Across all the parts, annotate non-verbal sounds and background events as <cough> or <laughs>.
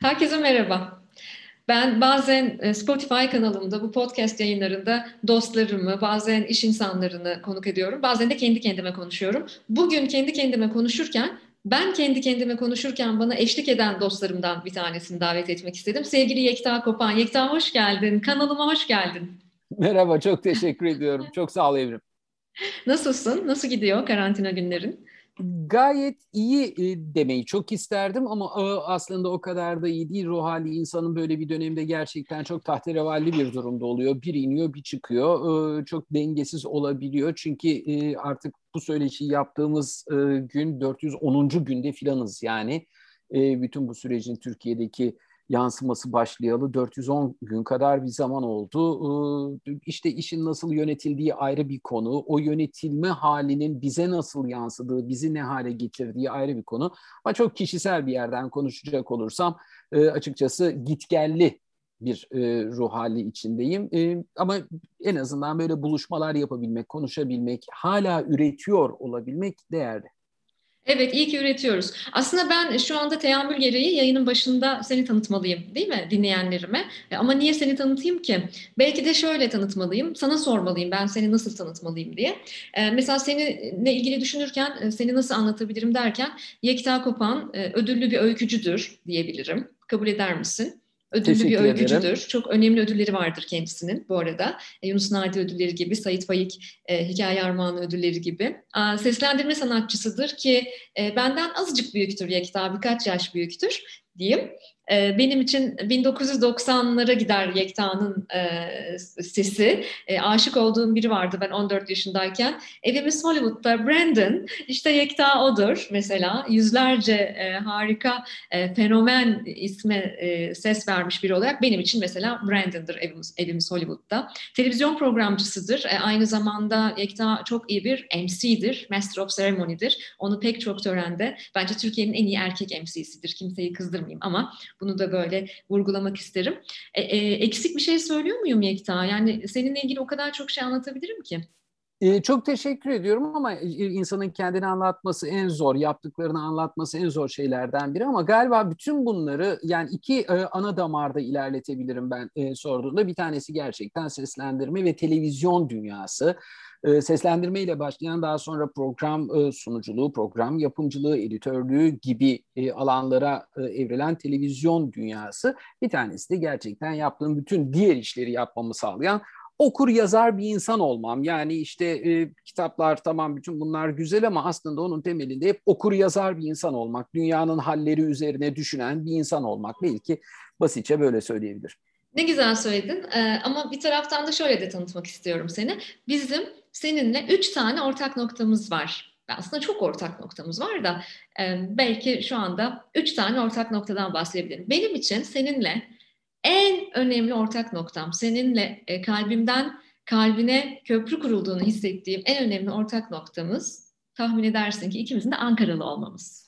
Herkese merhaba. Ben bazen e, Spotify kanalımda bu podcast yayınlarında dostlarımı, bazen iş insanlarını konuk ediyorum. Bazen de kendi kendime konuşuyorum. Bugün kendi kendime konuşurken ben kendi kendime konuşurken bana eşlik eden dostlarımdan bir tanesini davet etmek istedim. Sevgili Yekta Kopan. Yekta hoş geldin. Kanalıma hoş geldin. Merhaba, çok teşekkür ediyorum. Çok sağ ol Evrim. <laughs> Nasılsın? Nasıl gidiyor karantina günlerin? Gayet iyi e, demeyi çok isterdim ama e, aslında o kadar da iyi değil. Ruh hali insanın böyle bir dönemde gerçekten çok tahterevalli bir durumda oluyor. Bir iniyor bir çıkıyor. E, çok dengesiz olabiliyor. Çünkü artık bu söyleşi yaptığımız gün 410. günde filanız yani. Bütün bu sürecin Türkiye'deki yansıması başlayalı 410 gün kadar bir zaman oldu. İşte işin nasıl yönetildiği ayrı bir konu. O yönetilme halinin bize nasıl yansıdığı, bizi ne hale getirdiği ayrı bir konu. Ama çok kişisel bir yerden konuşacak olursam e, açıkçası gitgelli bir e, ruh hali içindeyim. E, ama en azından böyle buluşmalar yapabilmek, konuşabilmek, hala üretiyor olabilmek değerli. Evet, iyi ki üretiyoruz. Aslında ben şu anda teamül gereği yayının başında seni tanıtmalıyım değil mi dinleyenlerime? E, ama niye seni tanıtayım ki? Belki de şöyle tanıtmalıyım, sana sormalıyım ben seni nasıl tanıtmalıyım diye. Ee, mesela seninle ilgili düşünürken e, seni nasıl anlatabilirim derken Yekta Kopan e, ödüllü bir öykücüdür diyebilirim. Kabul eder misin? Ödüllü bir öykücüdür. Ederim. Çok önemli ödülleri vardır kendisinin bu arada. E, Yunus Nadi ödülleri gibi, Sait Faik e, Hikaye Armağanı ödülleri gibi. E, seslendirme sanatçısıdır ki e, benden azıcık büyüktür Yekta, birkaç yaş büyüktür diyeyim. Ee, benim için 1990'lara gider Yekta'nın e, sesi. E, aşık olduğum biri vardı ben 14 yaşındayken. Evimiz Hollywood'da Brandon, işte Yekta odur mesela. Yüzlerce e, harika e, fenomen isme e, ses vermiş biri olarak benim için mesela Brandon'dır evimiz, evimiz Hollywood'da. Televizyon programcısıdır. E, aynı zamanda Yekta çok iyi bir MC'dir, Master of Ceremony'dir. Onu pek çok törende bence Türkiye'nin en iyi erkek MC'sidir. Kimseyi kızdırmayayım ama bunu da böyle vurgulamak isterim. E, e, eksik bir şey söylüyor muyum Yekta? Yani seninle ilgili o kadar çok şey anlatabilirim ki. Ee, çok teşekkür ediyorum ama insanın kendini anlatması en zor, yaptıklarını anlatması en zor şeylerden biri ama galiba bütün bunları yani iki e, ana damarda ilerletebilirim ben e, sorduğunda. Bir tanesi gerçekten seslendirme ve televizyon dünyası. E, seslendirme ile başlayan daha sonra program e, sunuculuğu, program yapımcılığı, editörlüğü gibi e, alanlara e, evrilen televizyon dünyası. Bir tanesi de gerçekten yaptığım bütün diğer işleri yapmamı sağlayan okur yazar bir insan olmam. Yani işte e, kitaplar tamam bütün bunlar güzel ama aslında onun temelinde hep okur yazar bir insan olmak, dünyanın halleri üzerine düşünen bir insan olmak. Belki basitçe böyle söyleyebilir. Ne güzel söyledin ee, ama bir taraftan da şöyle de tanıtmak istiyorum seni. Bizim seninle üç tane ortak noktamız var. Aslında çok ortak noktamız var da e, belki şu anda üç tane ortak noktadan bahsedebilirim. Benim için seninle en önemli ortak noktam, seninle e, kalbimden kalbine köprü kurulduğunu hissettiğim en önemli ortak noktamız tahmin edersin ki ikimizin de Ankaralı olmamız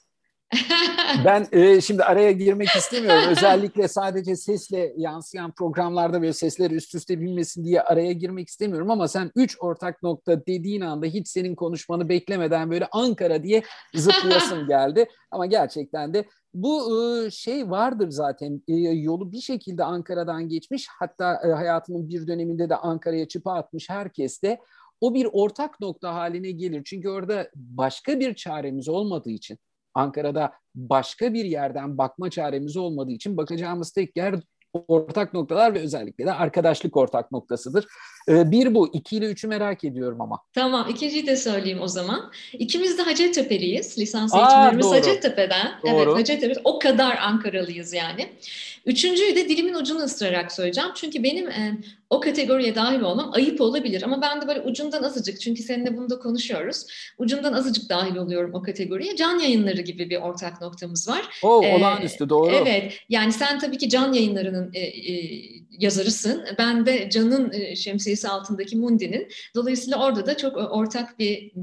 <laughs> ben e, şimdi araya girmek istemiyorum. Özellikle sadece sesle yansıyan programlarda böyle sesler üst üste binmesin diye araya girmek istemiyorum ama sen üç ortak nokta dediğin anda hiç senin konuşmanı beklemeden böyle Ankara diye zıplayasın <laughs> geldi. Ama gerçekten de bu şey vardır zaten yolu bir şekilde Ankara'dan geçmiş hatta hayatının bir döneminde de Ankara'ya çıpa atmış herkes de o bir ortak nokta haline gelir. Çünkü orada başka bir çaremiz olmadığı için Ankara'da başka bir yerden bakma çaremiz olmadığı için bakacağımız tek yer ortak noktalar ve özellikle de arkadaşlık ortak noktasıdır. Ee, bir bu. iki ile üçü merak ediyorum ama. Tamam. ikinciyi de söyleyeyim o zaman. İkimiz de Hacettepe'liyiz. Lisans eğitimlerimiz Aa, Hacettepe'den. Doğru. Evet Hacettepe. O kadar Ankaralıyız yani. Üçüncüyü de dilimin ucunu ısırarak söyleyeceğim. Çünkü benim e, o kategoriye dahil olmam ayıp olabilir. Ama ben de böyle ucundan azıcık, çünkü seninle bunu da konuşuyoruz. Ucundan azıcık dahil oluyorum o kategoriye. Can yayınları gibi bir ortak noktamız var. O ee, olağanüstü doğru. Evet. Yani sen tabii ki can yayınlarının e, e, yazarısın. Ben de Can'ın e, şemsiyesi altındaki Mundi'nin. Dolayısıyla orada da çok ortak bir e,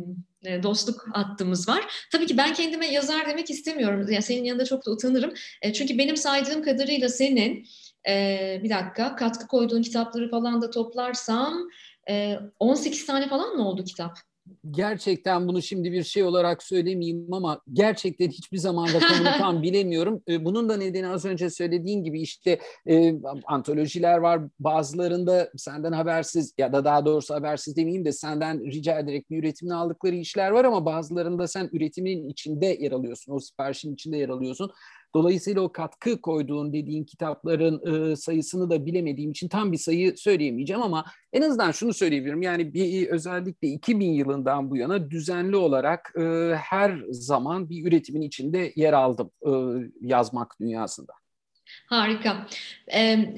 dostluk hattımız var. Tabii ki ben kendime yazar demek istemiyorum. Yani senin yanında çok da utanırım. E, çünkü benim saydığım kadarıyla senin e, bir dakika katkı koyduğun kitapları falan da toplarsam 18 tane falan mı oldu kitap? Gerçekten bunu şimdi bir şey olarak söylemeyeyim ama gerçekten hiçbir zaman rakamını <laughs> tam bilemiyorum. E, bunun da nedeni az önce söylediğin gibi işte e, antolojiler var. Bazılarında senden habersiz ya da daha doğrusu habersiz demeyeyim de senden rica ederek bir üretimini aldıkları işler var ama bazılarında sen üretimin içinde yer alıyorsun. O siparişin içinde yer alıyorsun. Dolayısıyla o katkı koyduğun dediğin kitapların e, sayısını da bilemediğim için tam bir sayı söyleyemeyeceğim ama en azından şunu söyleyebilirim. Yani bir özellikle 2000 yılından bu yana düzenli olarak e, her zaman bir üretimin içinde yer aldım e, yazmak dünyasında. Harika.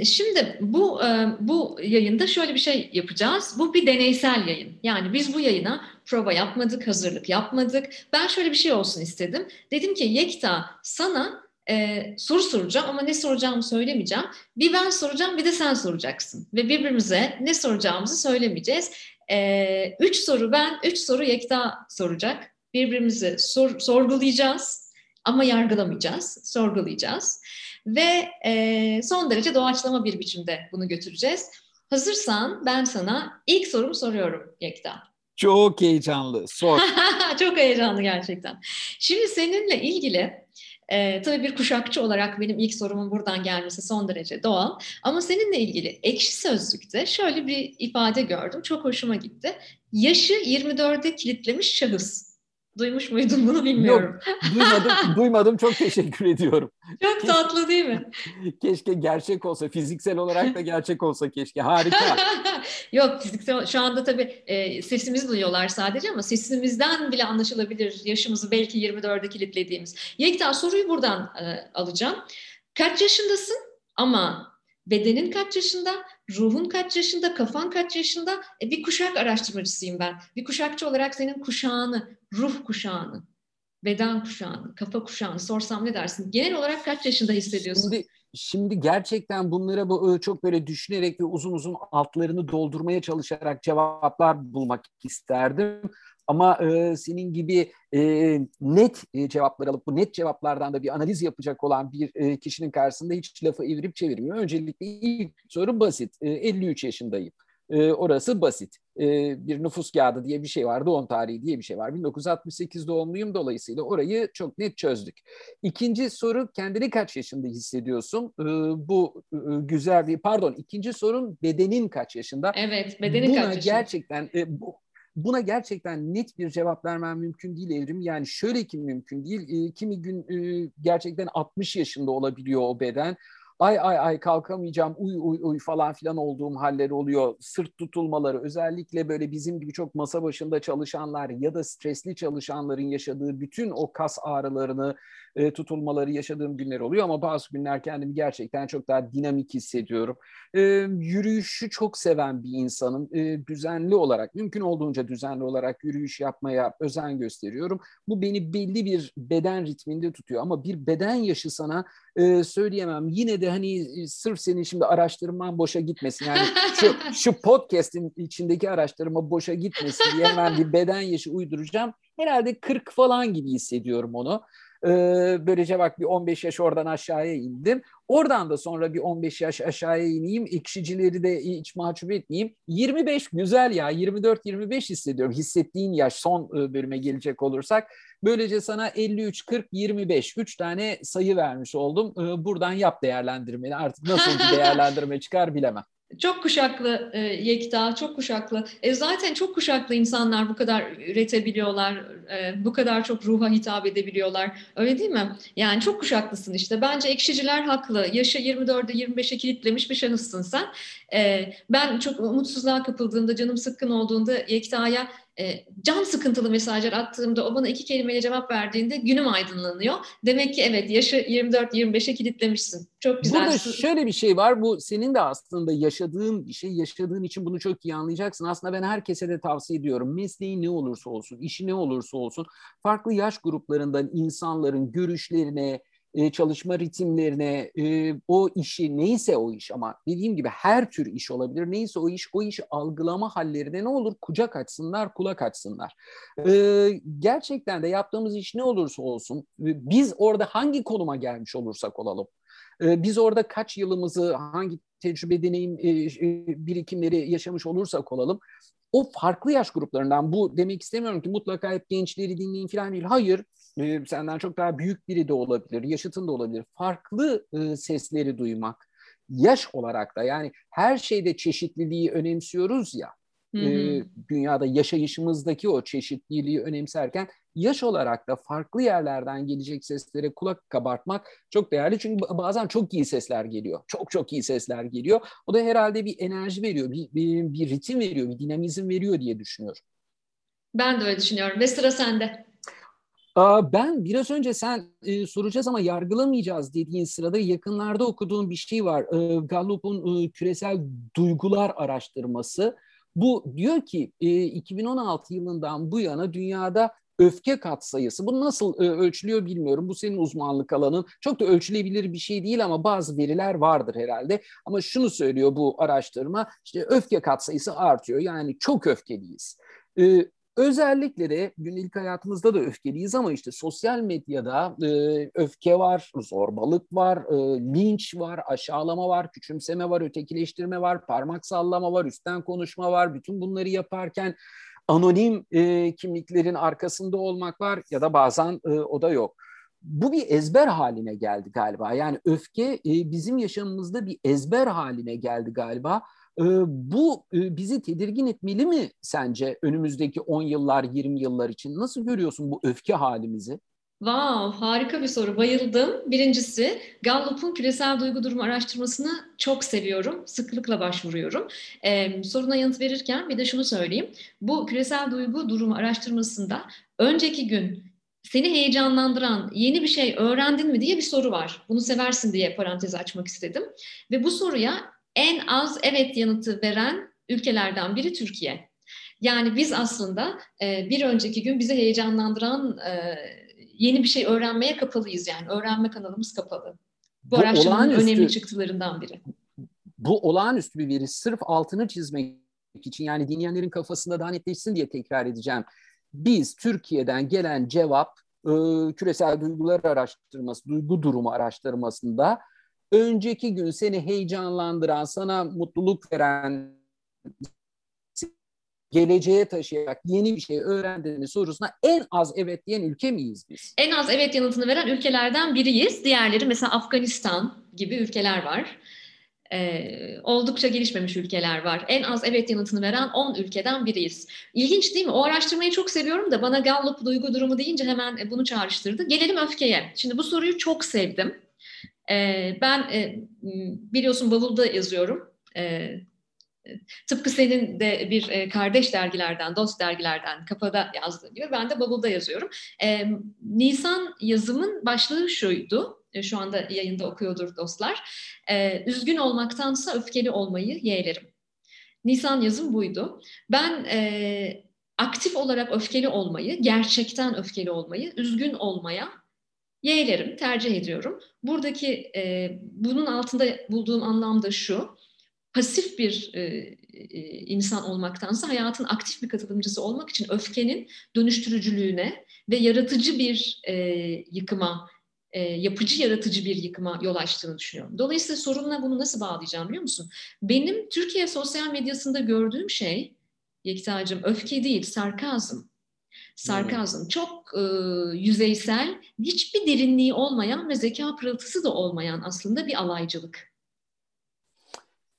Şimdi bu bu yayında şöyle bir şey yapacağız. Bu bir deneysel yayın. Yani biz bu yayına prova yapmadık, hazırlık yapmadık. Ben şöyle bir şey olsun istedim. Dedim ki Yekta sana e, soru soracağım ama ne soracağımı söylemeyeceğim. Bir ben soracağım bir de sen soracaksın. Ve birbirimize ne soracağımızı söylemeyeceğiz. E, üç soru ben, üç soru Yekta soracak. Birbirimizi sor, sorgulayacağız ama yargılamayacağız, sorgulayacağız. Ve e, son derece doğaçlama bir biçimde bunu götüreceğiz. Hazırsan ben sana ilk sorumu soruyorum Yekta. Çok heyecanlı, sor. <laughs> Çok heyecanlı gerçekten. Şimdi seninle ilgili e, tabii bir kuşakçı olarak benim ilk sorumun buradan gelmesi son derece doğal. Ama seninle ilgili ekşi sözlükte şöyle bir ifade gördüm. Çok hoşuma gitti. Yaşı 24'e kilitlemiş şahıs. Duymuş muydun bunu bilmiyorum. Yok, <laughs> duymadım, duymadım. Çok teşekkür ediyorum. Çok tatlı değil mi? <laughs> Keşke gerçek olsa, fiziksel olarak da gerçek olsa keşke. Harika. <laughs> Yok fiziksel, şu anda tabii e, sesimizi duyuyorlar sadece ama sesimizden bile anlaşılabilir yaşımızı belki 24'e kilitlediğimiz. Yekta soruyu buradan e, alacağım. Kaç yaşındasın ama bedenin kaç yaşında, ruhun kaç yaşında, kafan kaç yaşında? E, bir kuşak araştırmacısıyım ben. Bir kuşakçı olarak senin kuşağını, ruh kuşağını, beden kuşağını, kafa kuşağını sorsam ne dersin? Genel olarak kaç yaşında hissediyorsun? Şimdi, şimdi gerçekten bunlara bu, çok böyle düşünerek ve uzun uzun altlarını doldurmaya çalışarak cevaplar bulmak isterdim. Ama e, senin gibi e, net e, cevaplar alıp bu net cevaplardan da bir analiz yapacak olan bir e, kişinin karşısında hiç lafı evirip çevirmiyor. Öncelikle ilk soru basit. E, 53 yaşındayım. E, orası basit. E, bir nüfus kağıdı diye bir şey var, doğum tarihi diye bir şey var. 1968 doğumluyum dolayısıyla orayı çok net çözdük. İkinci soru kendini kaç yaşında hissediyorsun? E, bu e, güzel bir, pardon ikinci sorun bedenin kaç yaşında? Evet, bedenin Buna kaç yaşında? gerçekten e, bu, Buna gerçekten net bir cevap vermem mümkün değil Evrim. Yani şöyle ki mümkün değil. E, kimi gün e, gerçekten 60 yaşında olabiliyor o beden ay ay ay kalkamayacağım uy uy uy falan filan olduğum haller oluyor. Sırt tutulmaları özellikle böyle bizim gibi çok masa başında çalışanlar ya da stresli çalışanların yaşadığı bütün o kas ağrılarını e, tutulmaları yaşadığım günler oluyor ama bazı günler kendimi gerçekten çok daha dinamik hissediyorum. E, yürüyüşü çok seven bir insanım. E, düzenli olarak mümkün olduğunca düzenli olarak yürüyüş yapmaya özen gösteriyorum. Bu beni belli bir beden ritminde tutuyor ama bir beden yaşı sana e, söyleyemem. Yine de hani e, sırf senin şimdi araştırman boşa gitmesin. Yani şu, <laughs> şu podcast'in içindeki araştırma boşa gitmesin diye hemen bir beden yaşı uyduracağım. Herhalde 40 falan gibi hissediyorum onu. Ee, böylece bak bir 15 yaş oradan aşağıya indim. Oradan da sonra bir 15 yaş aşağıya ineyim. Ekşicileri de hiç mahcup etmeyeyim. 25 güzel ya. 24-25 hissediyorum. Hissettiğin yaş son e, bölüme gelecek olursak. Böylece sana 53, 40, 25. 3 tane sayı vermiş oldum. Ee, buradan yap değerlendirmeni. Artık nasıl bir <laughs> değerlendirme çıkar bilemem. Çok kuşaklı e, Yekta, çok kuşaklı. E, zaten çok kuşaklı insanlar bu kadar üretebiliyorlar, e, bu kadar çok ruha hitap edebiliyorlar. Öyle değil mi? Yani çok kuşaklısın işte. Bence ekşiciler haklı. Yaşı 24'e 25'e kilitlemiş bir şahıssın sen. E, ben çok umutsuzluğa kapıldığımda, canım sıkkın olduğunda Yekta'ya e, can sıkıntılı mesajlar attığımda o bana iki kelimeyle cevap verdiğinde günüm aydınlanıyor. Demek ki evet yaşı 24-25'e kilitlemişsin. Çok güzel. Burada şöyle bir şey var. Bu senin de aslında yaşadığın bir şey. Yaşadığın için bunu çok iyi anlayacaksın. Aslında ben herkese de tavsiye ediyorum. Mesleği ne olursa olsun, işi ne olursa olsun farklı yaş gruplarından insanların görüşlerine, e, çalışma ritimlerine, e, o işi neyse o iş ama dediğim gibi her tür iş olabilir. Neyse o iş, o işi algılama hallerine ne olur? Kucak açsınlar, kulak açsınlar. E, gerçekten de yaptığımız iş ne olursa olsun, biz orada hangi konuma gelmiş olursak olalım, biz orada kaç yılımızı, hangi tecrübe, deneyim birikimleri yaşamış olursak olalım, o farklı yaş gruplarından bu demek istemiyorum ki mutlaka hep gençleri dinleyin falan değil. Hayır e, senden çok daha büyük biri de olabilir, yaşıtın da olabilir. Farklı e, sesleri duymak, yaş olarak da yani her şeyde çeşitliliği önemsiyoruz ya. Hı hı. E, dünyada yaşayışımızdaki o çeşitliliği önemserken yaş olarak da farklı yerlerden gelecek seslere kulak kabartmak çok değerli. Çünkü bazen çok iyi sesler geliyor. Çok çok iyi sesler geliyor. O da herhalde bir enerji veriyor, bir, bir, bir ritim veriyor, bir dinamizm veriyor diye düşünüyorum. Ben de öyle düşünüyorum ve sıra sende. Ben biraz önce sen e, soracağız ama yargılamayacağız dediğin sırada yakınlarda okuduğum bir şey var. E, Gallup'un e, küresel duygular araştırması. Bu diyor ki e, 2016 yılından bu yana dünyada öfke katsayısı. Bu nasıl e, ölçülüyor bilmiyorum. Bu senin uzmanlık alanın. Çok da ölçülebilir bir şey değil ama bazı veriler vardır herhalde. Ama şunu söylüyor bu araştırma. İşte öfke katsayısı artıyor. Yani çok öfkeliyiz. Özellikle de günlük hayatımızda da öfkeliyiz ama işte sosyal medyada e, öfke var, zorbalık var, e, linç var, aşağılama var, küçümseme var, ötekileştirme var, parmak sallama var, üstten konuşma var. Bütün bunları yaparken anonim e, kimliklerin arkasında olmak var ya da bazen e, o da yok. Bu bir ezber haline geldi galiba. Yani öfke e, bizim yaşamımızda bir ezber haline geldi galiba. Bu bizi tedirgin etmeli mi sence önümüzdeki 10 yıllar, 20 yıllar için? Nasıl görüyorsun bu öfke halimizi? Wow, harika bir soru. Bayıldım. Birincisi, Gallup'un küresel duygu durumu araştırmasını çok seviyorum. Sıklıkla başvuruyorum. Ee, soruna yanıt verirken bir de şunu söyleyeyim. Bu küresel duygu durumu araştırmasında önceki gün seni heyecanlandıran yeni bir şey öğrendin mi diye bir soru var. Bunu seversin diye parantez açmak istedim. Ve bu soruya en az evet yanıtı veren ülkelerden biri Türkiye. Yani biz aslında e, bir önceki gün bizi heyecanlandıran e, yeni bir şey öğrenmeye kapalıyız yani. Öğrenme kanalımız kapalı. Bu, bu araştırmanın önemli çıktılarından biri. Bu olağanüstü bir veri. Sırf altını çizmek için yani dinleyenlerin kafasında daha netleşsin diye tekrar edeceğim. Biz Türkiye'den gelen cevap e, küresel duygular araştırması, duygu durumu araştırmasında önceki gün seni heyecanlandıran, sana mutluluk veren, geleceğe taşıyarak yeni bir şey öğrendiğini sorusuna en az evet diyen ülke miyiz biz? En az evet yanıtını veren ülkelerden biriyiz. Diğerleri mesela Afganistan gibi ülkeler var. Ee, oldukça gelişmemiş ülkeler var. En az evet yanıtını veren 10 ülkeden biriyiz. İlginç değil mi? O araştırmayı çok seviyorum da bana Gallup duygu durumu deyince hemen bunu çağrıştırdı. Gelelim öfkeye. Şimdi bu soruyu çok sevdim. Ben biliyorsun bavulda yazıyorum. Tıpkı senin de bir kardeş dergilerden, dost dergilerden kafada yazdığın gibi ben de bavulda yazıyorum. Nisan yazımın başlığı şuydu. E, şu anda yayında okuyordur dostlar. Üzgün olmaktansa öfkeli olmayı yeğlerim. Nisan yazım buydu. Ben e, aktif olarak öfkeli olmayı, gerçekten öfkeli olmayı, üzgün olmaya Y'lerim tercih ediyorum. Buradaki e, bunun altında bulduğum anlam da şu. Pasif bir e, e, insan olmaktansa hayatın aktif bir katılımcısı olmak için öfkenin dönüştürücülüğüne ve yaratıcı bir e, yıkıma, e, yapıcı yaratıcı bir yıkıma yol açtığını düşünüyorum. Dolayısıyla sorunla bunu nasıl bağlayacağım biliyor musun? Benim Türkiye sosyal medyasında gördüğüm şey Yekta'cığım öfke değil, sarkazm sarkazm. Evet. Çok e, yüzeysel, hiçbir derinliği olmayan ve zeka pırıltısı da olmayan aslında bir alaycılık.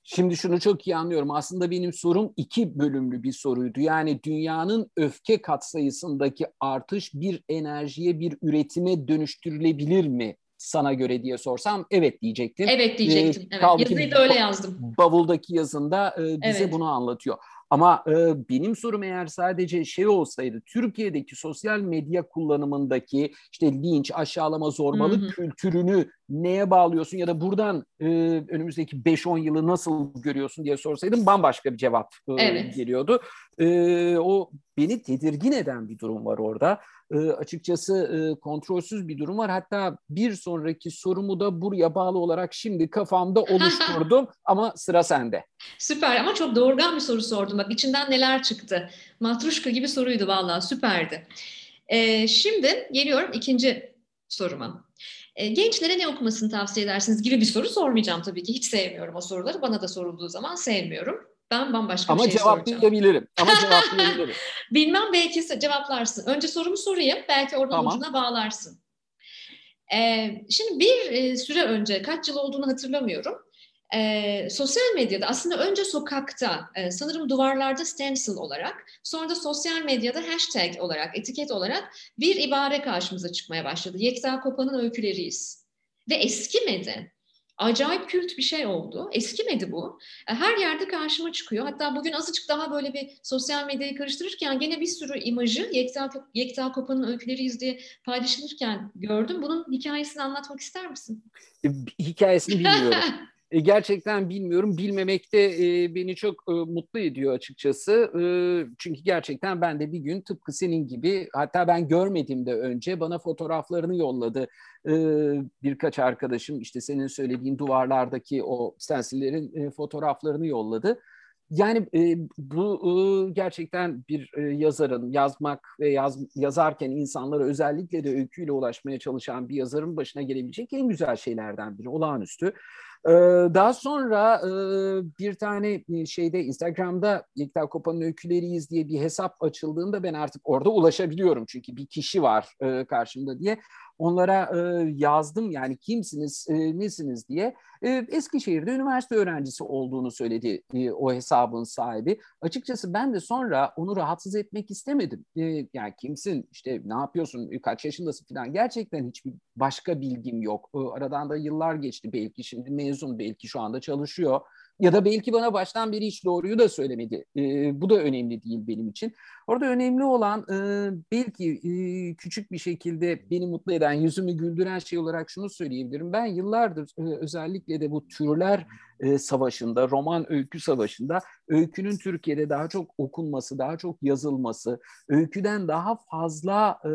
Şimdi şunu çok iyi anlıyorum. Aslında benim sorum iki bölümlü bir soruydu. Yani dünyanın öfke katsayısındaki artış bir enerjiye, bir üretime dönüştürülebilir mi sana göre diye sorsam evet diyecektim. Evet diyecektim. Ee, evet. Yazıyı da öyle yazdım. Bavuldaki yazında e, bize evet. bunu anlatıyor. Ama e, benim sorum eğer sadece şey olsaydı Türkiye'deki sosyal medya kullanımındaki işte linç, aşağılama, zorbalık hı hı. kültürünü neye bağlıyorsun ya da buradan e, önümüzdeki 5-10 yılı nasıl görüyorsun diye sorsaydım bambaşka bir cevap e, evet. geliyordu. E, o beni tedirgin eden bir durum var orada. E, açıkçası e, kontrolsüz bir durum var. Hatta bir sonraki sorumu da buraya bağlı olarak şimdi kafamda <laughs> oluşturdum ama sıra sende. Süper ama çok doğurgan bir soru sordum. Bak içinden neler çıktı. Matruşka gibi soruydu vallahi süperdi. E, şimdi geliyorum ikinci soruma. E, gençlere ne okumasını tavsiye edersiniz gibi bir soru sormayacağım tabii ki. Hiç sevmiyorum o soruları. Bana da sorulduğu zaman sevmiyorum. Ben bambaşka Ama bir şey soracağım. cevaplayabilirim. Ama <laughs> cevaplayabilirim. Bilmem belki cevaplarsın. Önce sorumu sorayım. Belki oradan Tamam. ucuna bağlarsın. Ee, şimdi bir e, süre önce, kaç yıl olduğunu hatırlamıyorum. Ee, sosyal medyada aslında önce sokakta, e, sanırım duvarlarda stencil olarak, sonra da sosyal medyada hashtag olarak, etiket olarak bir ibare karşımıza çıkmaya başladı. Yekta Kopan'ın öyküleriyiz. Ve eskimedi. Acayip kült bir şey oldu. Eskimedi bu. E, Her yerde karşıma çıkıyor. Hatta bugün azıcık daha böyle bir sosyal medyayı karıştırırken gene bir sürü imajı Yekta, Yekta Kopan'ın öyküleriyiz diye paylaşılırken gördüm. Bunun hikayesini anlatmak ister misin? E, Hikayesini bilmiyorum. <laughs> E, Gerçekten bilmiyorum. Bilmemek de e, beni çok e, mutlu ediyor açıkçası. E, çünkü gerçekten ben de bir gün tıpkı senin gibi hatta ben görmediğimde önce bana fotoğraflarını yolladı. E, birkaç arkadaşım işte senin söylediğin duvarlardaki o stencillerin e, fotoğraflarını yolladı. Yani e, bu e, gerçekten bir e, yazarın yazmak ve yaz, yazarken insanlara özellikle de öyküyle ulaşmaya çalışan bir yazarın başına gelebilecek en güzel şeylerden biri. Olağanüstü. Ee, Daha sonra e, bir tane e, şeyde Instagram'da Yekta Kopan'ın öyküleriyiz diye bir hesap açıldığında ben artık orada ulaşabiliyorum. Çünkü bir kişi var e, karşımda diye. Onlara e, yazdım yani kimsiniz, e, nesiniz diye. E, Eskişehir'de üniversite öğrencisi olduğunu söyledi e, o hesabın sahibi. Açıkçası ben de sonra onu rahatsız etmek istemedim. E, yani kimsin, işte ne yapıyorsun, kaç yaşındasın falan. Gerçekten hiçbir başka bilgim yok. E, aradan da yıllar geçti belki şimdi mezun, belki şu anda çalışıyor. Ya da belki bana baştan beri hiç doğruyu da söylemedi. E, bu da önemli değil benim için. Orada önemli olan e, belki e, küçük bir şekilde beni mutlu eden, yüzümü güldüren şey olarak şunu söyleyebilirim. Ben yıllardır e, özellikle de bu türler e, savaşında, roman öykü savaşında öykünün Türkiye'de daha çok okunması, daha çok yazılması, öyküden daha fazla e,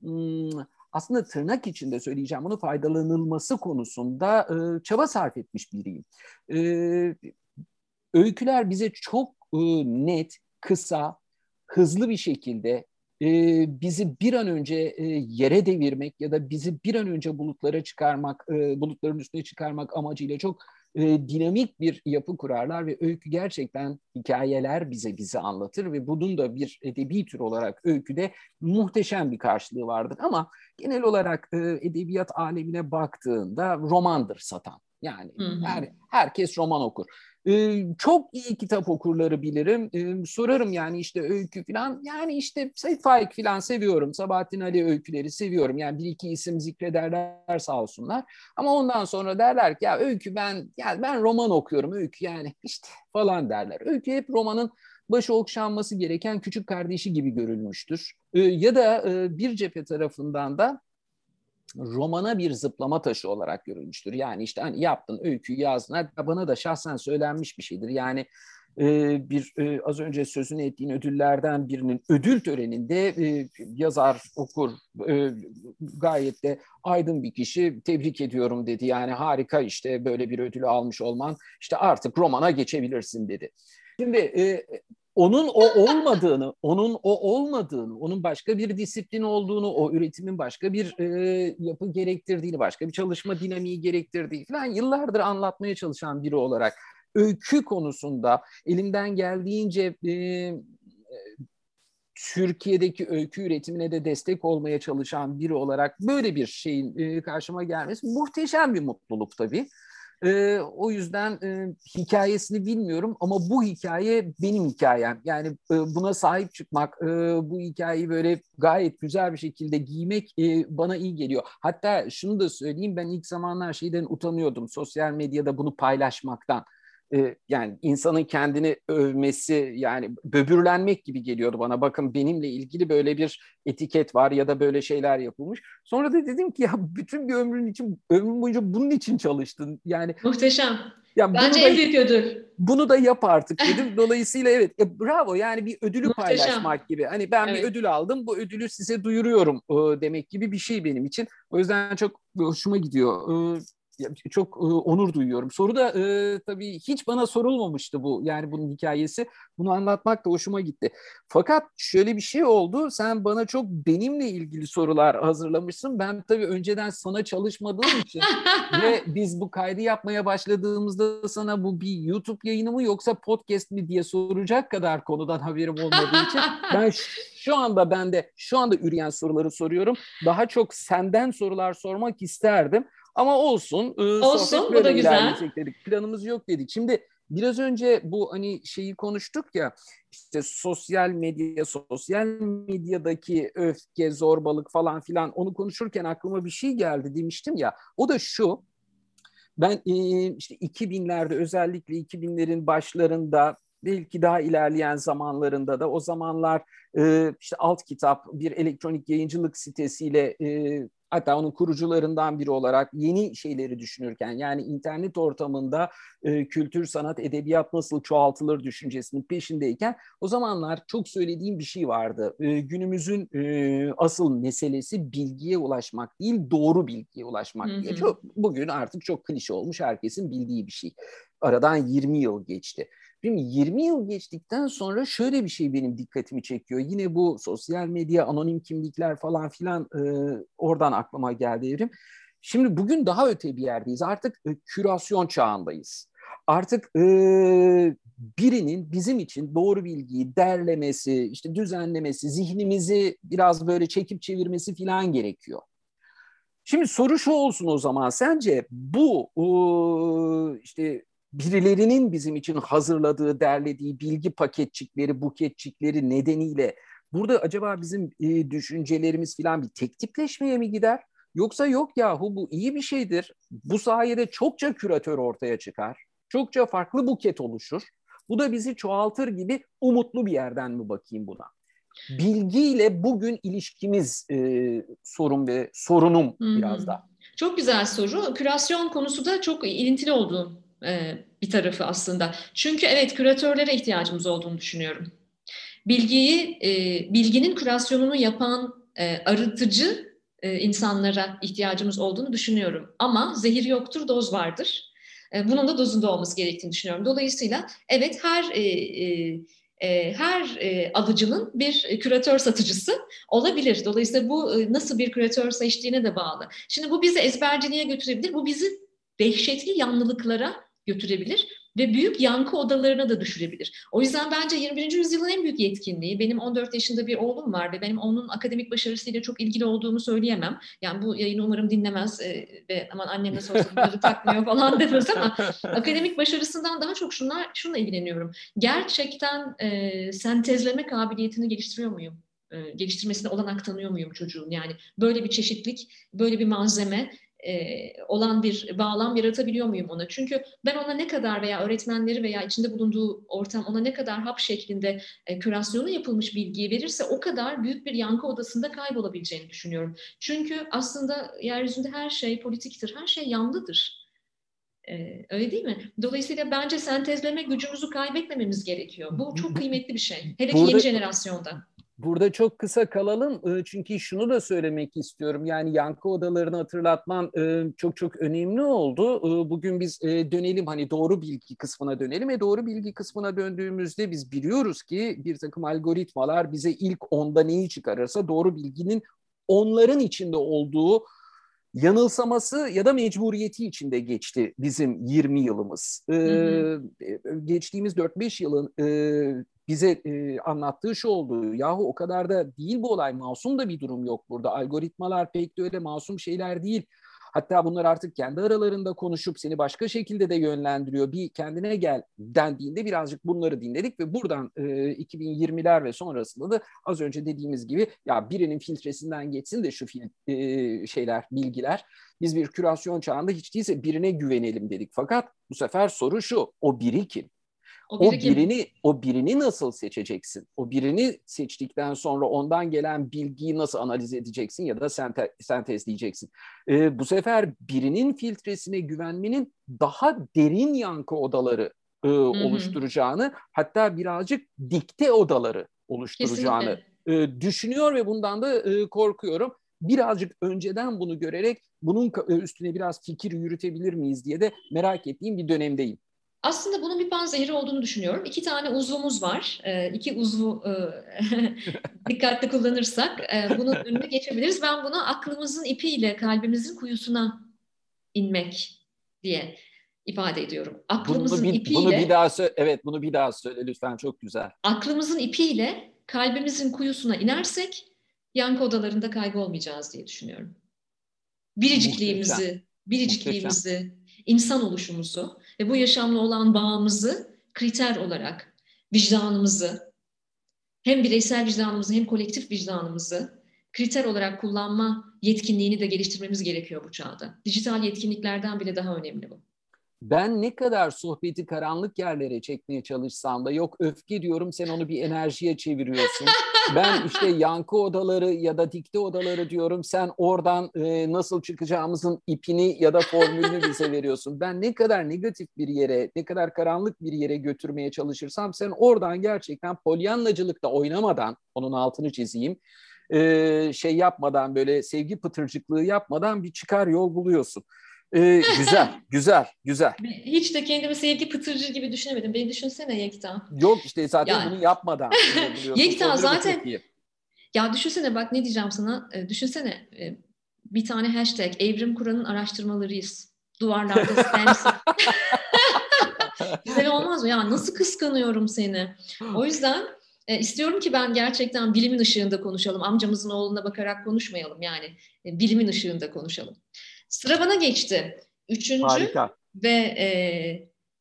hmm, aslında tırnak içinde söyleyeceğim bunu faydalanılması konusunda e, çaba sarf etmiş biriyim. E, öyküler bize çok e, net, kısa, hızlı bir şekilde e, bizi bir an önce e, yere devirmek ya da bizi bir an önce bulutlara çıkarmak, e, bulutların üstüne çıkarmak amacıyla çok e, dinamik bir yapı kurarlar ve öykü gerçekten hikayeler bize bizi anlatır ve bunun da bir edebi tür olarak öyküde muhteşem bir karşılığı vardır. Ama genel olarak e, edebiyat alemine baktığında romandır satan. Yani Hı hı. her, herkes roman okur. Çok iyi kitap okurları bilirim. Sorarım yani işte öykü falan. Yani işte Seyit Faik falan seviyorum. Sabahattin Ali öyküleri seviyorum. Yani bir iki isim zikrederler sağ olsunlar. Ama ondan sonra derler ki ya öykü ben yani ben roman okuyorum öykü yani işte falan derler. Öykü hep romanın başı okşanması gereken küçük kardeşi gibi görülmüştür. Ya da bir cephe tarafından da romana bir zıplama taşı olarak görülmüştür. Yani işte hani yaptın, öyküyü yazdın. Hatta bana da şahsen söylenmiş bir şeydir. Yani e, bir e, az önce sözünü ettiğin ödüllerden birinin ödül töreninde e, yazar, okur, e, gayet de aydın bir kişi tebrik ediyorum dedi. Yani harika işte böyle bir ödülü almış olman. İşte artık romana geçebilirsin dedi. Şimdi e, onun o olmadığını, onun o olmadığını, onun başka bir disiplin olduğunu, o üretimin başka bir e, yapı gerektirdiğini, başka bir çalışma dinamiği gerektirdiği falan yıllardır anlatmaya çalışan biri olarak öykü konusunda elimden geldiğince e, Türkiye'deki öykü üretimine de destek olmaya çalışan biri olarak böyle bir şeyin e, karşıma gelmesi muhteşem bir mutluluk tabii. E, o yüzden e, hikayesini bilmiyorum ama bu hikaye benim hikayem. Yani e, buna sahip çıkmak, e, bu hikayeyi böyle gayet güzel bir şekilde giymek e, bana iyi geliyor. Hatta şunu da söyleyeyim ben ilk zamanlar şeyden utanıyordum sosyal medyada bunu paylaşmaktan. E, yani insanın kendini övmesi yani böbürlenmek gibi geliyordu bana. Bakın benimle ilgili böyle bir etiket var ya da böyle şeyler yapılmış. Sonra da dedim ki ya bütün bir ömrün için ömrün boyunca bunun için çalıştın. Yani Muhteşem. ya Bence da, en büyük ödül. bunu da yap artık dedim. <laughs> Dolayısıyla evet ya bravo yani bir ödülü Muhteşem. paylaşmak gibi. Hani ben Evet. bir ödül aldım bu ödülü size duyuruyorum e, demek gibi bir şey benim için. O yüzden çok hoşuma gidiyor. Çok e, onur duyuyorum. Soru da e, tabii hiç bana sorulmamıştı bu. Yani bunun hikayesi. Bunu anlatmak da hoşuma gitti. Fakat şöyle bir şey oldu. Sen bana çok benimle ilgili sorular hazırlamışsın. Ben tabii önceden sana çalışmadığım için <laughs> ve biz bu kaydı yapmaya başladığımızda sana bu bir YouTube yayını mı yoksa podcast mi diye soracak kadar konudan haberim olmadığı için <laughs> ben şu anda ben de şu anda üreyen soruları soruyorum. Daha çok senden sorular sormak isterdim. Ama olsun. E, olsun bu da güzel. Dedik. Planımız yok dedik. Şimdi biraz önce bu hani şeyi konuştuk ya işte sosyal medya, sosyal medyadaki öfke, zorbalık falan filan onu konuşurken aklıma bir şey geldi demiştim ya. O da şu. Ben işte 2000'lerde özellikle 2000'lerin başlarında belki daha ilerleyen zamanlarında da o zamanlar e, işte alt kitap bir elektronik yayıncılık sitesiyle e, hatta onun kurucularından biri olarak yeni şeyleri düşünürken yani internet ortamında e, kültür, sanat, edebiyat nasıl çoğaltılır düşüncesinin peşindeyken o zamanlar çok söylediğim bir şey vardı. E, günümüzün e, asıl meselesi bilgiye ulaşmak değil, doğru bilgiye ulaşmak hı hı. diye. Çok, bugün artık çok klişe olmuş, herkesin bildiği bir şey. Aradan 20 yıl geçti. Şimdi 20 yıl geçtikten sonra şöyle bir şey benim dikkatimi çekiyor. Yine bu sosyal medya, anonim kimlikler falan filan e, oradan aklıma geldi Evrim. Şimdi bugün daha öte bir yerdeyiz. Artık e, kürasyon çağındayız. Artık e, birinin bizim için doğru bilgiyi derlemesi, işte düzenlemesi, zihnimizi biraz böyle çekip çevirmesi falan gerekiyor. Şimdi soru şu olsun o zaman. Sence bu işte birilerinin bizim için hazırladığı, derlediği bilgi paketçikleri, buketçikleri nedeniyle burada acaba bizim e, düşüncelerimiz falan bir tek tipleşmeye mi gider? Yoksa yok yahu bu iyi bir şeydir. Bu sayede çokça küratör ortaya çıkar. Çokça farklı buket oluşur. Bu da bizi çoğaltır gibi umutlu bir yerden mi bakayım buna? Bilgiyle bugün ilişkimiz e, sorun ve sorunum hmm. biraz da. Çok güzel soru. Kürasyon konusu da çok ilintili olduğu e, bir tarafı aslında. Çünkü evet küratörlere ihtiyacımız olduğunu düşünüyorum. Bilgiyi, e, bilginin kürasyonunu yapan e, arıtıcı insanlara ihtiyacımız olduğunu düşünüyorum. Ama zehir yoktur, doz vardır. E, bunun da dozunda olması gerektiğini düşünüyorum. Dolayısıyla evet her her alıcının bir küratör satıcısı olabilir. Dolayısıyla bu nasıl bir küratör seçtiğine de bağlı. Şimdi bu bizi ezberciliğe götürebilir. Bu bizi dehşetli yanlılıklara götürebilir ve büyük yankı odalarına da düşürebilir. O yüzden bence 21. yüzyılın en büyük yetkinliği, benim 14 yaşında bir oğlum var ve benim onun akademik başarısıyla çok ilgili olduğumu söyleyemem. Yani bu yayını umarım dinlemez e, ve aman annem bunları takmıyor falan demez ama <laughs> akademik başarısından daha çok şunlar, şunla ilgileniyorum. Gerçekten e, sentezleme kabiliyetini geliştiriyor muyum? E, geliştirmesine olanak tanıyor muyum çocuğun? Yani böyle bir çeşitlik, böyle bir malzeme e, olan bir bağlam yaratabiliyor muyum ona? Çünkü ben ona ne kadar veya öğretmenleri veya içinde bulunduğu ortam ona ne kadar hap şeklinde e, kürasyonu yapılmış bilgiyi verirse o kadar büyük bir yankı odasında kaybolabileceğini düşünüyorum. Çünkü aslında yeryüzünde her şey politiktir, her şey yanlıdır. Ee, öyle değil mi? Dolayısıyla bence sentezleme gücümüzü kaybetmememiz gerekiyor. Bu çok <laughs> kıymetli bir şey. Hele ki yeni jenerasyonda. Burada çok kısa kalalım çünkü şunu da söylemek istiyorum. Yani yankı odalarını hatırlatman çok çok önemli oldu. Bugün biz dönelim hani doğru bilgi kısmına dönelim ve doğru bilgi kısmına döndüğümüzde biz biliyoruz ki bir takım algoritmalar bize ilk onda neyi çıkarırsa doğru bilginin onların içinde olduğu yanılsaması ya da mecburiyeti içinde geçti bizim 20 yılımız. Hı hı. geçtiğimiz 4-5 yılın bize e, anlattığı şu oldu. Yahu o kadar da değil bu olay. Masum da bir durum yok burada. Algoritmalar pek de öyle masum şeyler değil. Hatta bunlar artık kendi aralarında konuşup seni başka şekilde de yönlendiriyor. Bir kendine gel dendiğinde birazcık bunları dinledik ve buradan e, 2020'ler ve sonrasında da az önce dediğimiz gibi ya birinin filtresinden geçsin de şu fil, e, şeyler, bilgiler. Biz bir kürasyon çağında hiç değilse birine güvenelim dedik. Fakat bu sefer soru şu, o biri kim? O, o birini o birini nasıl seçeceksin? O birini seçtikten sonra ondan gelen bilgiyi nasıl analiz edeceksin ya da sente, sentezleyeceksin? Ee, bu sefer birinin filtresine güvenmenin daha derin yankı odaları e, oluşturacağını, hatta birazcık dikte odaları oluşturacağını e, düşünüyor ve bundan da e, korkuyorum. birazcık önceden bunu görerek bunun üstüne biraz fikir yürütebilir miyiz diye de merak ettiğim bir dönemdeyim. Aslında bunun bir panzehiri olduğunu düşünüyorum. İki tane uzvumuz var. E, iki uzvu e, <laughs> dikkatli kullanırsak e, bunun önüne geçebiliriz. Ben bunu aklımızın ipiyle kalbimizin kuyusuna inmek diye ifade ediyorum. Aklımızın bunu bir, ipiyle bunu bir daha söyle, evet bunu bir daha söyle lütfen çok güzel. Aklımızın ipiyle kalbimizin kuyusuna inersek yankı odalarında kaybolmayacağız diye düşünüyorum. Biricikliğimizi, Muhteşem. biricikliğimizi, Muhteşem. insan oluşumuzu ve bu yaşamla olan bağımızı kriter olarak vicdanımızı hem bireysel vicdanımızı hem kolektif vicdanımızı kriter olarak kullanma yetkinliğini de geliştirmemiz gerekiyor bu çağda. Dijital yetkinliklerden bile daha önemli bu ben ne kadar sohbeti karanlık yerlere çekmeye çalışsam da yok öfke diyorum sen onu bir enerjiye çeviriyorsun. ben işte yankı odaları ya da dikte odaları diyorum sen oradan e, nasıl çıkacağımızın ipini ya da formülünü bize veriyorsun. Ben ne kadar negatif bir yere, ne kadar karanlık bir yere götürmeye çalışırsam sen oradan gerçekten polyanlacılıkla oynamadan, onun altını çizeyim, e, şey yapmadan böyle sevgi pıtırcıklığı yapmadan bir çıkar yol buluyorsun. Ee, güzel, <laughs> güzel, güzel. Hiç de kendimi sevgi pıtırcı gibi düşünemedim. Beni düşünsene Yekta. Yok işte zaten yani, bunu yapmadan. <laughs> Yekta zaten ya düşünsene bak ne diyeceğim sana. E, düşünsene e, bir tane hashtag Evrim Kur'an'ın araştırmalarıyız. Duvarlarda. <laughs> Güzel olmaz mı? Ya nasıl kıskanıyorum seni. O yüzden e, istiyorum ki ben gerçekten bilimin ışığında konuşalım. Amcamızın oğluna bakarak konuşmayalım. Yani e, bilimin ışığında konuşalım. Sıra bana geçti. Üçüncü Harika. ve e,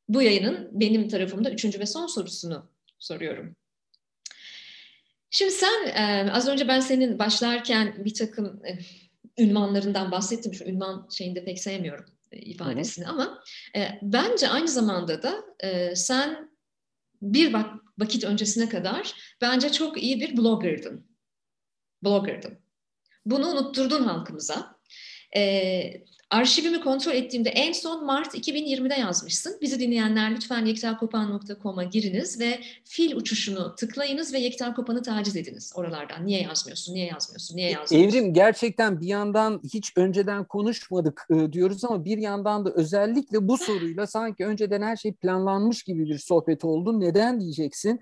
bu yayının benim tarafımda üçüncü ve son sorusunu soruyorum. Şimdi sen e, az önce ben senin başlarken bir takım e, ünvanlarından bahsettim. Şu ünvan şeyinde pek sevmiyorum e, ifadesini hı. ama e, bence aynı zamanda da e, sen bir bak, vakit öncesine kadar bence çok iyi bir blogger'dın. Blogger'dın. Bunu unutturdun halkımıza. E, arşivimi kontrol ettiğimde en son Mart 2020'de yazmışsın. Bizi dinleyenler lütfen yektakopan.com'a giriniz ve fil uçuşunu tıklayınız ve Yekta Kopan'ı taciz ediniz oralardan. Niye yazmıyorsun, niye yazmıyorsun, niye yazmıyorsun? Evrim gerçekten bir yandan hiç önceden konuşmadık e, diyoruz ama bir yandan da özellikle bu soruyla sanki önceden her şey planlanmış gibi bir sohbet oldu. Neden diyeceksin?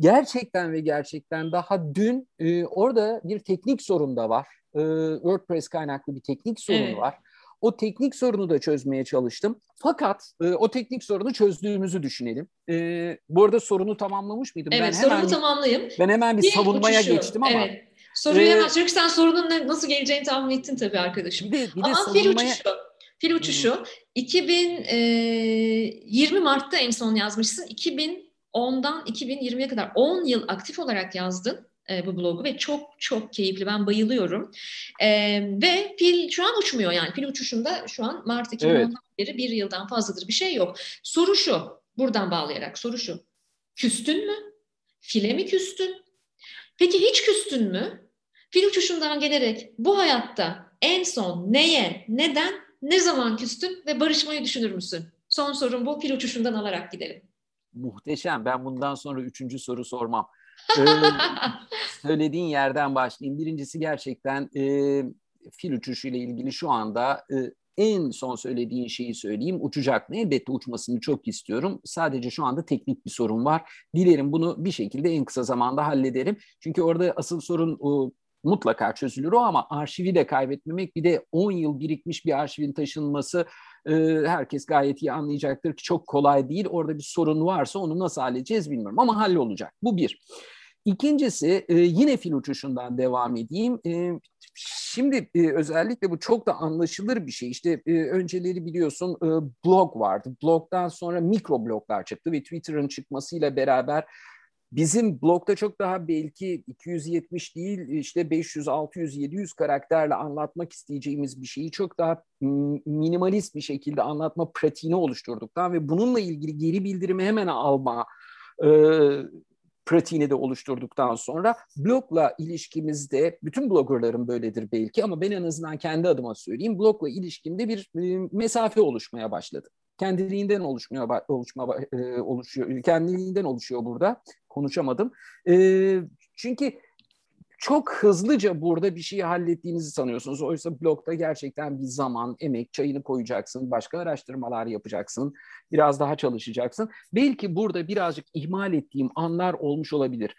Gerçekten ve gerçekten daha dün e, orada bir teknik sorun da var e, WordPress kaynaklı bir teknik sorunu evet. var. O teknik sorunu da çözmeye çalıştım. Fakat e, o teknik sorunu çözdüğümüzü düşünelim. E, bu arada sorunu tamamlamış mıydım? Evet, ben sorunu hemen, tamamlayayım. Ben hemen bir, bir savunmaya uçuşu. geçtim ama. Evet. Soruyu ee, hemen çünkü sen sorunun ne, nasıl geleceğini tahmin ettin tabii arkadaşım. Bir de, bir de ama savunmaya... fil uçuşu. Fil uçuşu. Hmm. 2020 Mart'ta en son yazmışsın. 2010'dan 2020'ye kadar 10 yıl aktif olarak yazdın e, bu blogu ve çok çok keyifli. Ben bayılıyorum. E, ve pil şu an uçmuyor yani. Pil uçuşunda şu an Mart 2010'dan evet. beri bir yıldan fazladır bir şey yok. Soru şu, buradan bağlayarak soru şu. Küstün mü? File mi küstün? Peki hiç küstün mü? Fil uçuşundan gelerek bu hayatta en son neye, neden, ne zaman küstün ve barışmayı düşünür müsün? Son sorum bu. Fil uçuşundan alarak gidelim. Muhteşem. Ben bundan sonra üçüncü soru sormam ee, <laughs> söylediğin yerden başlayayım. Birincisi gerçekten e, fil uçuşu ile ilgili şu anda e, en son söylediğin şeyi söyleyeyim. Uçacak mı? Elbette uçmasını çok istiyorum. Sadece şu anda teknik bir sorun var. Dilerim bunu bir şekilde en kısa zamanda hallederim. Çünkü orada asıl sorun mutlaka çözülür o ama arşivi de kaybetmemek bir de 10 yıl birikmiş bir arşivin taşınması e, herkes gayet iyi anlayacaktır ki çok kolay değil. Orada bir sorun varsa onu nasıl halledeceğiz bilmiyorum ama hallolacak. Bu bir. İkincisi e, yine fil uçuşundan devam edeyim. E, şimdi özellikle bu çok da anlaşılır bir şey. İşte önceleri biliyorsun blog vardı. Blogdan sonra mikro bloglar çıktı ve Twitter'ın çıkmasıyla beraber bizim blogda çok daha belki 270 değil işte 500, 600, 700 karakterle anlatmak isteyeceğimiz bir şeyi çok daha minimalist bir şekilde anlatma pratiğini oluşturduktan ve bununla ilgili geri bildirimi hemen alma e, pratiğini de oluşturduktan sonra blogla ilişkimizde bütün bloggerların böyledir belki ama ben en azından kendi adıma söyleyeyim blogla ilişkimde bir e, mesafe oluşmaya başladı. Kendiliğinden oluşmaya oluşma e, oluşuyor. Kendiliğinden oluşuyor burada. Konuşamadım. E, çünkü çok hızlıca burada bir şeyi hallettiğinizi sanıyorsunuz. Oysa blogda gerçekten bir zaman, emek, çayını koyacaksın, başka araştırmalar yapacaksın, biraz daha çalışacaksın. Belki burada birazcık ihmal ettiğim anlar olmuş olabilir.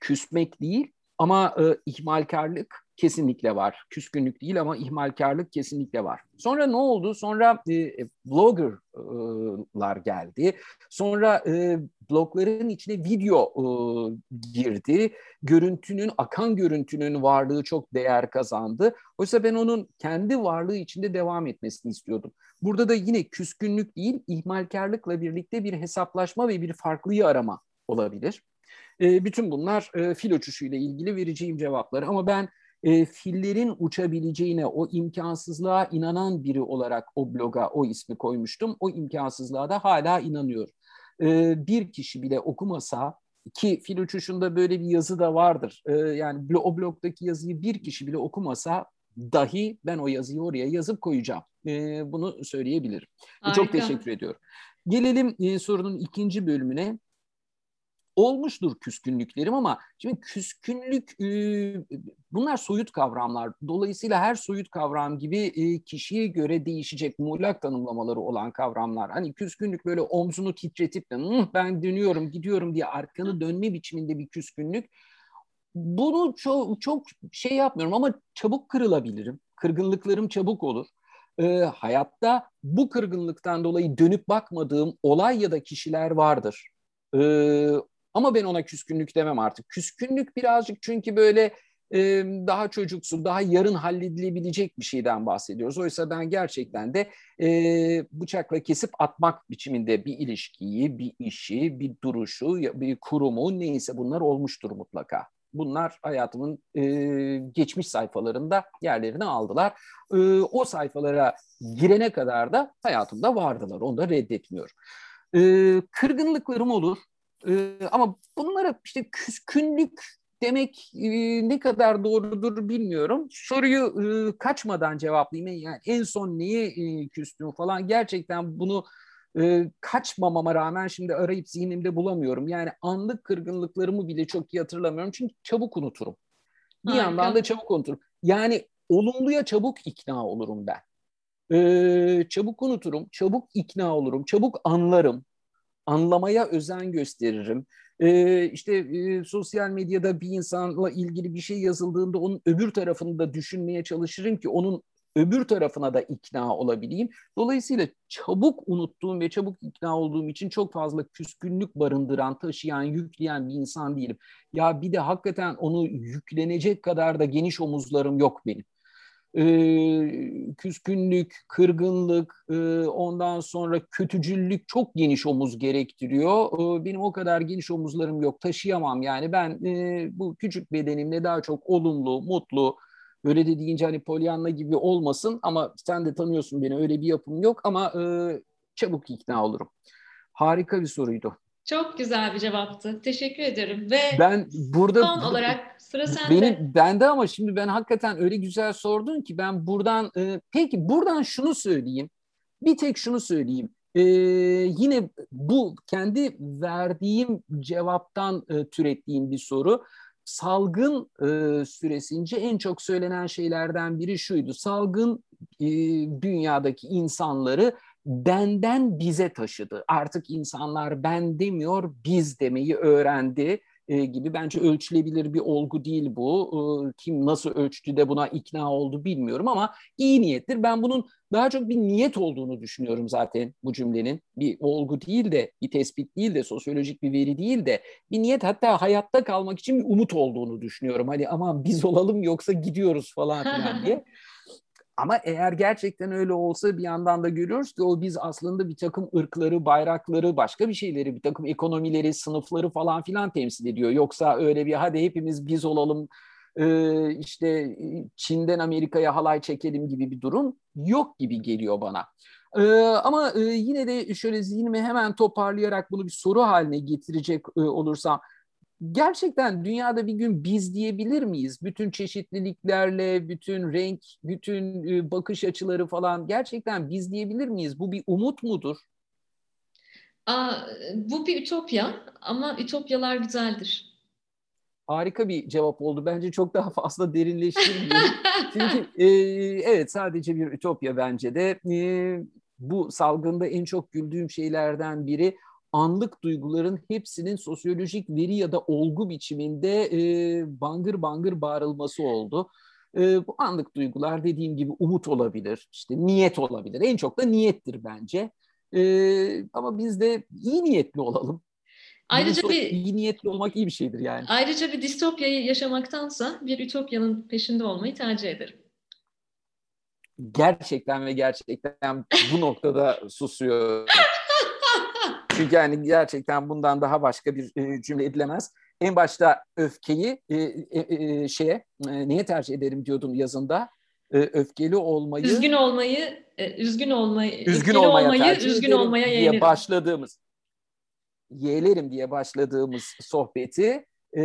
Küsmek değil ama e, ihmalkarlık kesinlikle var. Küskünlük değil ama ihmalkarlık kesinlikle var. Sonra ne oldu? Sonra e, bloggerlar geldi. Sonra e, blogların içine video e, girdi. Görüntünün, akan görüntünün varlığı çok değer kazandı. Oysa ben onun kendi varlığı içinde devam etmesini istiyordum. Burada da yine küskünlük değil, ihmalkarlıkla birlikte bir hesaplaşma ve bir farklıyı arama olabilir. E, bütün bunlar e, fil uçuşuyla ilgili vereceğim cevaplar. Ama ben e, fillerin uçabileceğine, o imkansızlığa inanan biri olarak o bloga o ismi koymuştum. O imkansızlığa da hala inanıyorum. E, bir kişi bile okumasa ki fil uçuşunda böyle bir yazı da vardır. E, yani o blogdaki yazıyı bir kişi bile okumasa dahi ben o yazıyı oraya yazıp koyacağım. E, bunu söyleyebilirim. Harika. Çok teşekkür ediyorum. Gelelim e, sorunun ikinci bölümüne olmuştur küskünlüklerim ama şimdi küskünlük e, bunlar soyut kavramlar. Dolayısıyla her soyut kavram gibi e, kişiye göre değişecek muğlak tanımlamaları olan kavramlar. Hani küskünlük böyle omzunu titretip de ben dönüyorum gidiyorum diye arkanı dönme biçiminde bir küskünlük. Bunu çok, çok şey yapmıyorum ama çabuk kırılabilirim. Kırgınlıklarım çabuk olur. E, hayatta bu kırgınlıktan dolayı dönüp bakmadığım olay ya da kişiler vardır. Ee, ama ben ona küskünlük demem artık. Küskünlük birazcık çünkü böyle e, daha çocuksu, daha yarın halledilebilecek bir şeyden bahsediyoruz. Oysa ben gerçekten de e, bıçakla kesip atmak biçiminde bir ilişkiyi, bir işi, bir duruşu, bir kurumu neyse bunlar olmuştur mutlaka. Bunlar hayatımın e, geçmiş sayfalarında yerlerini aldılar. E, o sayfalara girene kadar da hayatımda vardılar. Onu da reddetmiyorum. E, kırgınlıklarım olur. E, ama bunlara işte küskünlük demek e, ne kadar doğrudur bilmiyorum. Soruyu e, kaçmadan cevaplayayım. Yani en son niye e, küstüm falan gerçekten bunu e, kaçmamama rağmen şimdi arayıp zihnimde bulamıyorum. Yani anlık kırgınlıklarımı bile çok iyi hatırlamıyorum. Çünkü çabuk unuturum. Bir Harika. yandan da çabuk unuturum. Yani olumluya çabuk ikna olurum ben. Ee, çabuk unuturum, çabuk ikna olurum, çabuk anlarım anlamaya özen gösteririm. Ee, işte e, sosyal medyada bir insanla ilgili bir şey yazıldığında onun öbür tarafını da düşünmeye çalışırım ki onun öbür tarafına da ikna olabileyim. Dolayısıyla çabuk unuttuğum ve çabuk ikna olduğum için çok fazla küskünlük barındıran, taşıyan, yükleyen bir insan değilim. Ya bir de hakikaten onu yüklenecek kadar da geniş omuzlarım yok benim e, küskünlük, kırgınlık, e, ondan sonra kötücüllük çok geniş omuz gerektiriyor. E, benim o kadar geniş omuzlarım yok, taşıyamam. Yani ben e, bu küçük bedenimle daha çok olumlu, mutlu, böyle de deyince hani Pollyanna gibi olmasın ama sen de tanıyorsun beni öyle bir yapım yok ama e, çabuk ikna olurum. Harika bir soruydu. Çok güzel bir cevaptı. Teşekkür ederim. Ve ben burada son olarak sıra sende. Benim bende ama şimdi ben hakikaten öyle güzel sordun ki ben buradan e, peki buradan şunu söyleyeyim. Bir tek şunu söyleyeyim. E, yine bu kendi verdiğim cevaptan e, türettiğim bir soru. Salgın e, süresince en çok söylenen şeylerden biri şuydu. Salgın e, dünyadaki insanları benden bize taşıdı. Artık insanlar ben demiyor, biz demeyi öğrendi e, gibi bence ölçülebilir bir olgu değil bu. E, kim nasıl ölçtü de buna ikna oldu bilmiyorum ama iyi niyettir. Ben bunun daha çok bir niyet olduğunu düşünüyorum zaten bu cümlenin. Bir olgu değil de, bir tespit değil de, sosyolojik bir veri değil de bir niyet hatta hayatta kalmak için bir umut olduğunu düşünüyorum. Hani aman biz olalım yoksa gidiyoruz falan filan diye. <laughs> Ama eğer gerçekten öyle olsa bir yandan da görüyoruz ki o biz aslında bir takım ırkları, bayrakları, başka bir şeyleri, bir takım ekonomileri, sınıfları falan filan temsil ediyor. Yoksa öyle bir hadi hepimiz biz olalım, işte Çin'den Amerika'ya halay çekelim gibi bir durum yok gibi geliyor bana. Ama yine de şöyle zihnimi hemen toparlayarak bunu bir soru haline getirecek olursam gerçekten dünyada bir gün biz diyebilir miyiz? Bütün çeşitliliklerle, bütün renk, bütün e, bakış açıları falan gerçekten biz diyebilir miyiz? Bu bir umut mudur? Aa, bu bir ütopya ama ütopyalar güzeldir. harika bir cevap oldu. Bence çok daha fazla derinleştirmiyorum. <laughs> Çünkü e, evet sadece bir ütopya bence de. E, bu salgında en çok güldüğüm şeylerden biri anlık duyguların hepsinin sosyolojik veri ya da olgu biçiminde e, bangır bangır bağırılması oldu. E, bu anlık duygular dediğim gibi umut olabilir, işte niyet olabilir. En çok da niyettir bence. E, ama biz de iyi niyetli olalım. Ayrıca bir iyi niyetli olmak iyi bir şeydir yani. Ayrıca bir distopyayı yaşamaktansa bir ütopyanın peşinde olmayı tercih ederim. Gerçekten ve gerçekten bu noktada susuyor. <laughs> Çünkü yani gerçekten bundan daha başka bir e, cümle edilemez. En başta öfkeyi e, e, e, şeye e, neye tercih ederim diyordum yazında. E, öfkeli olmayı üzgün olmayı e, üzgün olmayı üzgün olmaya olmayı üzgün olmaya diye yeğlerim. başladığımız yeğlerim diye başladığımız sohbeti e,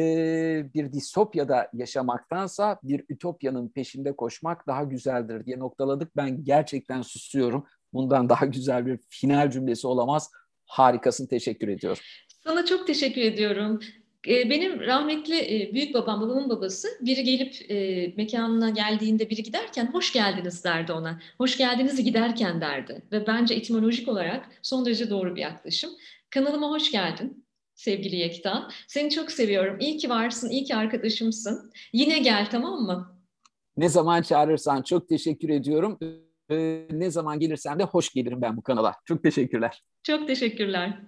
bir distopyada yaşamaktansa bir ütopyanın peşinde koşmak daha güzeldir diye noktaladık. Ben gerçekten susuyorum. Bundan daha güzel bir final cümlesi olamaz. Harikasın, teşekkür ediyorum. Sana çok teşekkür ediyorum. Benim rahmetli büyük babam, babamın babası biri gelip e, mekanına geldiğinde biri giderken hoş geldiniz derdi ona. Hoş geldiniz giderken derdi. Ve bence etimolojik olarak son derece doğru bir yaklaşım. Kanalıma hoş geldin sevgili Yekta. Seni çok seviyorum. İyi ki varsın, iyi ki arkadaşımsın. Yine gel tamam mı? Ne zaman çağırırsan çok teşekkür ediyorum. Ee, ne zaman gelirsen de hoş gelirim ben bu kanala. Çok teşekkürler. Çok teşekkürler.